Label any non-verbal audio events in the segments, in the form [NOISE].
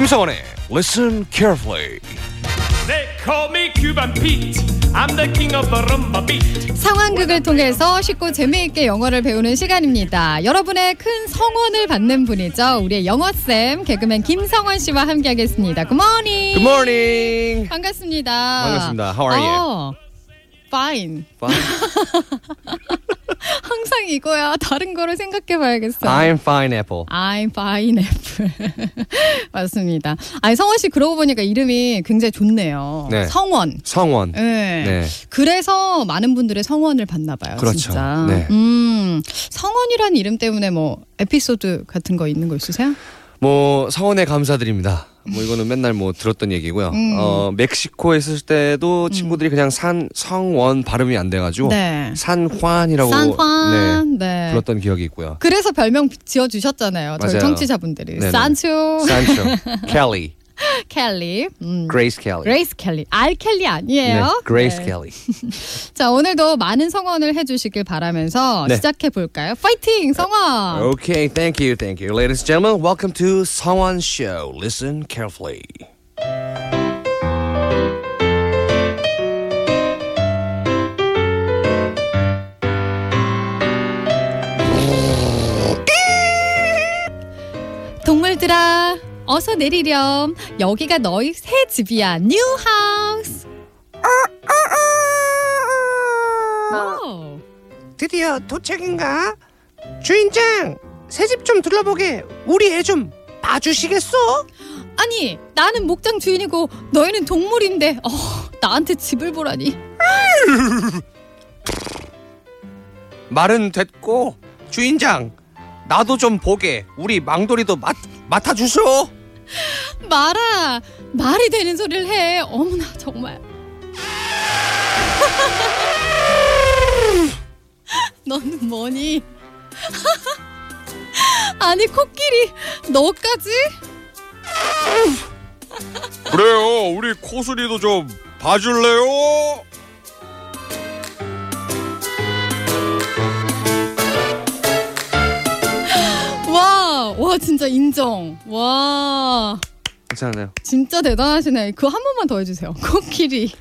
김성원의 Listen Carefully. They call me Cuban Pete. I'm the king of the rumba beat. 상황극을 통해서 쉽고 재미있게 영어를 배우는 시간입니다. 여러분의 큰 성원을 받는 분이죠. 우리의 영어쌤 개그맨 김성원 씨와 함께하겠습니다. Good morning. Good morning. 반갑습니다. 반갑습니다. How are you? 어, fine. Fine. [LAUGHS] 항상 이거야. 다른 거를 생각해 봐야겠어. I'm fine, Apple. I'm fine apple. [LAUGHS] 맞습니다. 아니 성원 씨 그러고 보니까 이름이 굉장히 좋네요. 네. 성원. 성원. 네. 네. 그래서 많은 분들의 성원을 받나 봐요. 그렇죠. 진짜. 네. 음, 성원이라는 이름 때문에 뭐 에피소드 같은 거 있는 거 있으세요? 뭐 성원에 감사드립니다. 뭐 이거는 맨날 뭐 들었던 얘기고요. 음. 어 멕시코에 있을 때도 친구들이 그냥 산 성원 발음이 안 돼가지고 네. 산환이라고 산환. 네, 네. 불렀던 기억이 있고요. 그래서 별명 지어 주셨잖아요. 저희. 청취자분들이. 산초 산초, [LAUGHS] 켈리, 켈리. 음. 그레이스 켈리. 그레이스 켈리. 알 켈리 아니에요? 네, 그레이스 네. 켈리. 자, 오늘도 많은 성원을 해 주시길 바라면서 네. 시작해 볼까요? 파이팅 성원. Okay, thank you, thank you, ladies and gentlemen. Welcome to 성원 Show. Listen carefully. 동물들아, 어서 내리렴. 여기가 너희 새 집이야. New house. 오. 드디어 도착인가? 주인장, 새 집 좀 둘러보게 우리 애 좀 봐주시겠어? 아니, 나는 목장 주인이고 너희는 동물인데 어, 나한테 집을 보라니. [LAUGHS] 말은 됐고 주인장, 나도 좀 보게 우리 망돌이도 맡, 맡아주소 말아. 말이 되는 소리를 해. 어머나 정말. [LAUGHS] 너는 뭐니? [LAUGHS] 아니 코끼리 너까지? 그래요. 우리 코순이도 좀 봐줄래요? 와, 진짜 인정. 와, 괜찮아요. 진짜 대단하시네. 그거 한 번만 더 해주세요. [LAUGHS] 코끼리.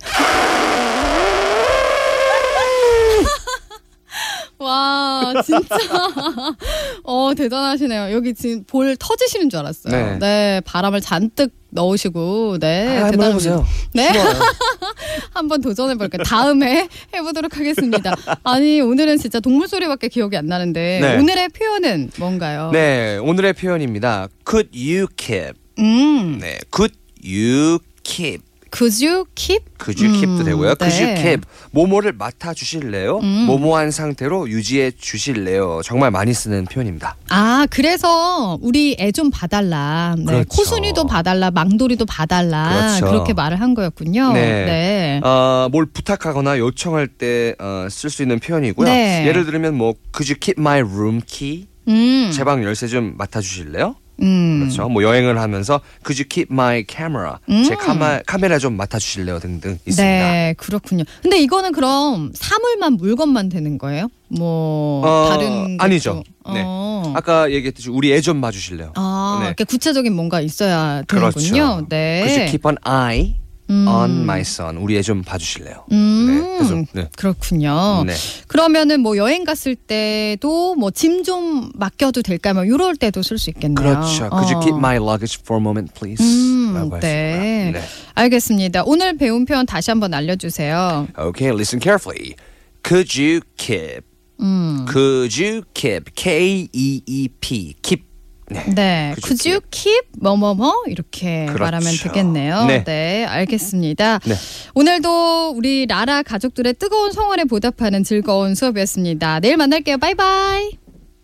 [LAUGHS] 와, 진짜. [LAUGHS] 어, 대단하시네요. 여기 지금 볼 터지시는 줄 알았어요. 네. 네, 바람을 잔뜩 넣으시고, 네. 아, 한번 대단합니다. 해보세요. 네. [LAUGHS] 한번 도전해 볼게요. 다음에 [LAUGHS] 해보도록 하겠습니다. 아니 오늘은 진짜 동물 소리밖에 기억이 안 나는데 네. 오늘의 표현은 뭔가요? 네, 오늘의 표현입니다. Could you keep? 음, 네, could you keep? Could you keep? Could you keep도 음, 되고요. Could you 네. keep? 모모를 맡아 주실래요? 음. 모모한 상태로 유지해 주실래요? 정말 많이 쓰는 표현입니다. 아 그래서 우리 애 좀 봐달라. 네, 그렇죠. 코순이도 봐달라, 망돌이도 봐달라. 그렇죠. 그렇게 말을 한 거였군요. 네. 네. 어, 뭘 부탁하거나 요청할 때 쓸수 있는 표현이고요. 네. 예를 들면 뭐 Could you keep my room key? 음, 제방 열쇠 좀 맡아 주실래요? 음. 그렇죠. 뭐 여행을 하면서 Could you keep my camera? 제 음. 카마, 카메라 좀 맡아 주실래요? 등등 있습니다. 네, 그렇군요. 근데 이거는 그럼 사물만 물건만 되는 거예요? 뭐 어, 다른 아니죠. 것도? 네. 어. 아까 얘기했듯이 우리 애 좀 봐주실래요? 아, 네. 이렇게 구체적인 뭔가 있어야 되는군요. 그렇죠. 네. Could you keep an eye 음. on my son? 우리 애 좀 봐주실래요? 음. 네. 그래서 네. 그렇군요. 네. 그러면은 뭐 여행 갔을 때도 뭐 짐 좀 맡겨도 될까요? 뭐 이럴 때도 쓸 수 있겠네요. 그렇죠. Could you 어. keep my luggage for a moment, please? 음, 네. 네. 알겠습니다. 오늘 배운 표현 다시 한번 알려주세요. Okay, listen carefully. Could you keep? 음. Could you keep? K E E P. Keep. 네. 네, Could you could you keep 뭐뭐뭐 이렇게 그렇죠. 말하면 되겠네요. 네. 알겠습니다. 네. 오늘도 우리 라라 가족들의 뜨거운 성원에 보답하는 즐거운 수업이었습니다. 내일 만날게요. 바이바이.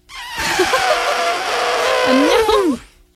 [LAUGHS] 안녕.